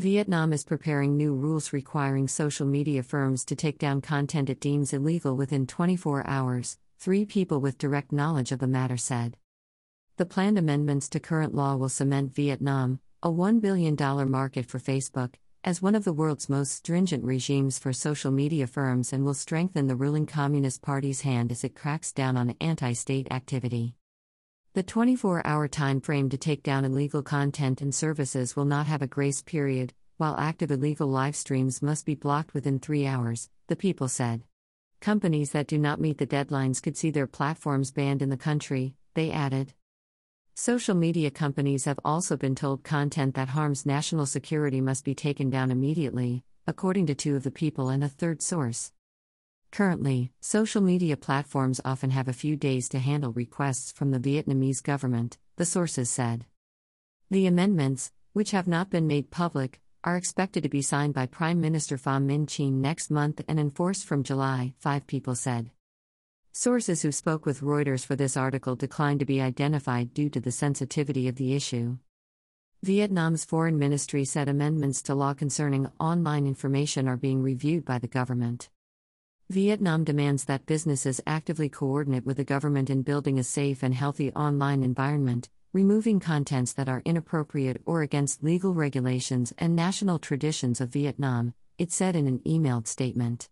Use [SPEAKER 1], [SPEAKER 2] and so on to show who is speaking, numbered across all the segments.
[SPEAKER 1] Vietnam is preparing new rules requiring social media firms to take down content it deems illegal within 24 hours, three people with direct knowledge of the matter said. The planned amendments to current law will cement Vietnam, a $1 billion market for Facebook, as one of the world's most stringent regimes for social media firms and will strengthen the ruling Communist Party's hand as it cracks down on anti state activity. The 24 hour time frame to take down illegal content and services will not have a grace period, while active illegal live streams must be blocked within three hours, the people said. Companies that do not meet the deadlines could see their platforms banned in the country, they added. Social media companies have also been told content that harms national security must be taken down immediately, according to two of the people and a third source. Currently, social media platforms often have a few days to handle requests from the Vietnamese government, the sources said. The amendments, which have not been made public, are expected to be signed by Prime Minister Pham Minh Chinh next month and enforced from July, five people said. Sources who spoke with Reuters for this article declined to be identified due to the sensitivity of the issue. Vietnam's foreign ministry said amendments to law concerning online information are being reviewed by the government. Vietnam demands that businesses actively coordinate with the government in building a safe and healthy online environment, removing contents that are inappropriate or against legal regulations and national traditions of Vietnam, it said in an emailed statement.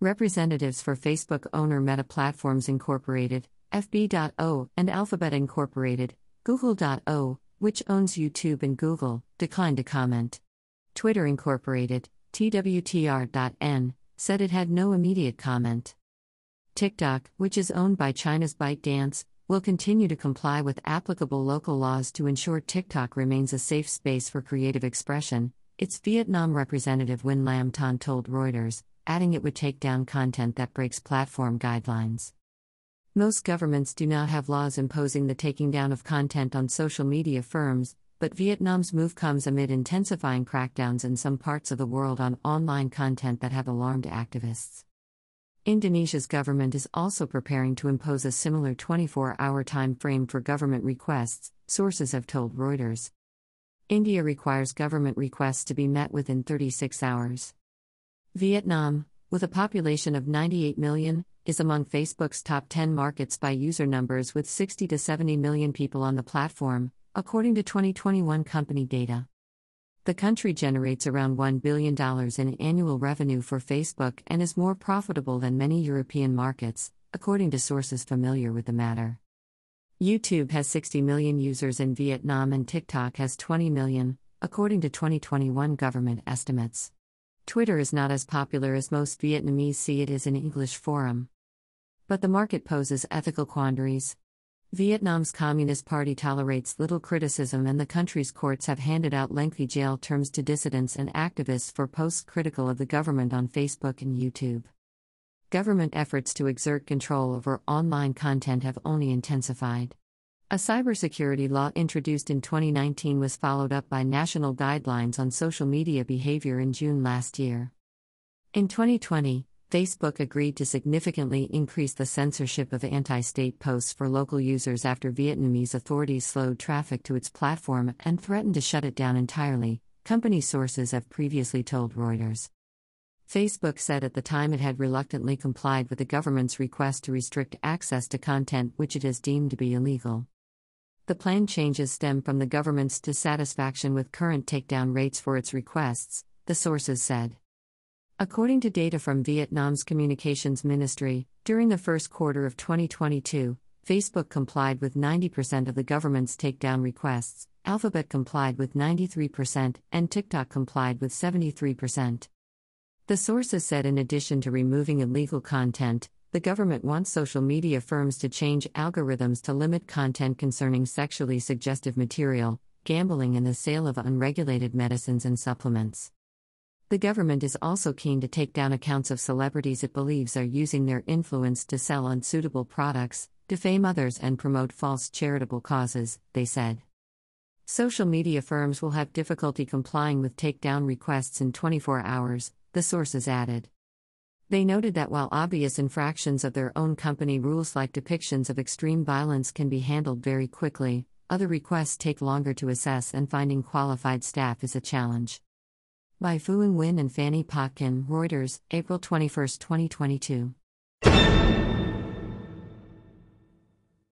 [SPEAKER 1] Representatives for Facebook owner Meta Platforms Incorporated, FB.O, and Alphabet Incorporated, Google.O, which owns YouTube and Google, declined to comment. Twitter Incorporated, TWTR.N, said it had no immediate comment. TikTok, which is owned by China's ByteDance, will continue to comply with applicable local laws to ensure TikTok remains a safe space for creative expression, its Vietnam representative Nguyen Lam Thanh told Reuters, adding it would take down content that breaks platform guidelines. Most governments do not have laws imposing the taking down of content on social media firms, but Vietnam's move comes amid intensifying crackdowns in some parts of the world on online content that have alarmed activists. Indonesia's government is also preparing to impose a similar 24 hour time frame for government requests, sources have told Reuters. India requires government requests to be met within 36 hours. Vietnam, with a population of 98 million, is among Facebook's top 10 markets by user numbers with 60 to 70 million people on the platform, according to 2021 company data. The country generates around $1 billion in annual revenue for Facebook and is more profitable than many European markets, according to sources familiar with the matter. YouTube has 60 million users in Vietnam and TikTok has 20 million, according to 2021 government estimates. Twitter is not as popular as most Vietnamese see it is in English forum. But the market poses ethical quandaries. Vietnam's Communist Party tolerates little criticism, and the country's courts have handed out lengthy jail terms to dissidents and activists for posts critical of the government on Facebook and YouTube. Government efforts to exert control over online content have only intensified. A cybersecurity law introduced in 2019 was followed up by national guidelines on social media behavior in June last year. In 2020, Facebook agreed to significantly increase the censorship of anti state posts for local users after Vietnamese authorities slowed traffic to its platform and threatened to shut it down entirely, company sources have previously told Reuters. Facebook said at the time it had reluctantly complied with the government's request to restrict access to content which it has deemed to be illegal. The planned changes stem from the government's dissatisfaction with current takedown rates for its requests, the sources said. According to data from Vietnam's Communications Ministry, during the first quarter of 2022, Facebook complied with 90% of the government's takedown requests, Alphabet complied with 93%, and TikTok complied with 73%. The sources said in addition to removing illegal content, the government wants social media firms to change algorithms to limit content concerning sexually suggestive material, gambling, and the sale of unregulated medicines and supplements. The government is also keen to take down accounts of celebrities it believes are using their influence to sell unsuitable products, defame others, and promote false charitable causes, they said. Social media firms will have difficulty complying with takedown requests in 24 hours, the sources added. They noted that while obvious infractions of their own company rules like depictions of extreme violence can be handled very quickly, other requests take longer to assess and finding qualified staff is a challenge. By Phuong Nguyen and Fanny Potkin, Reuters, April 21, 2022.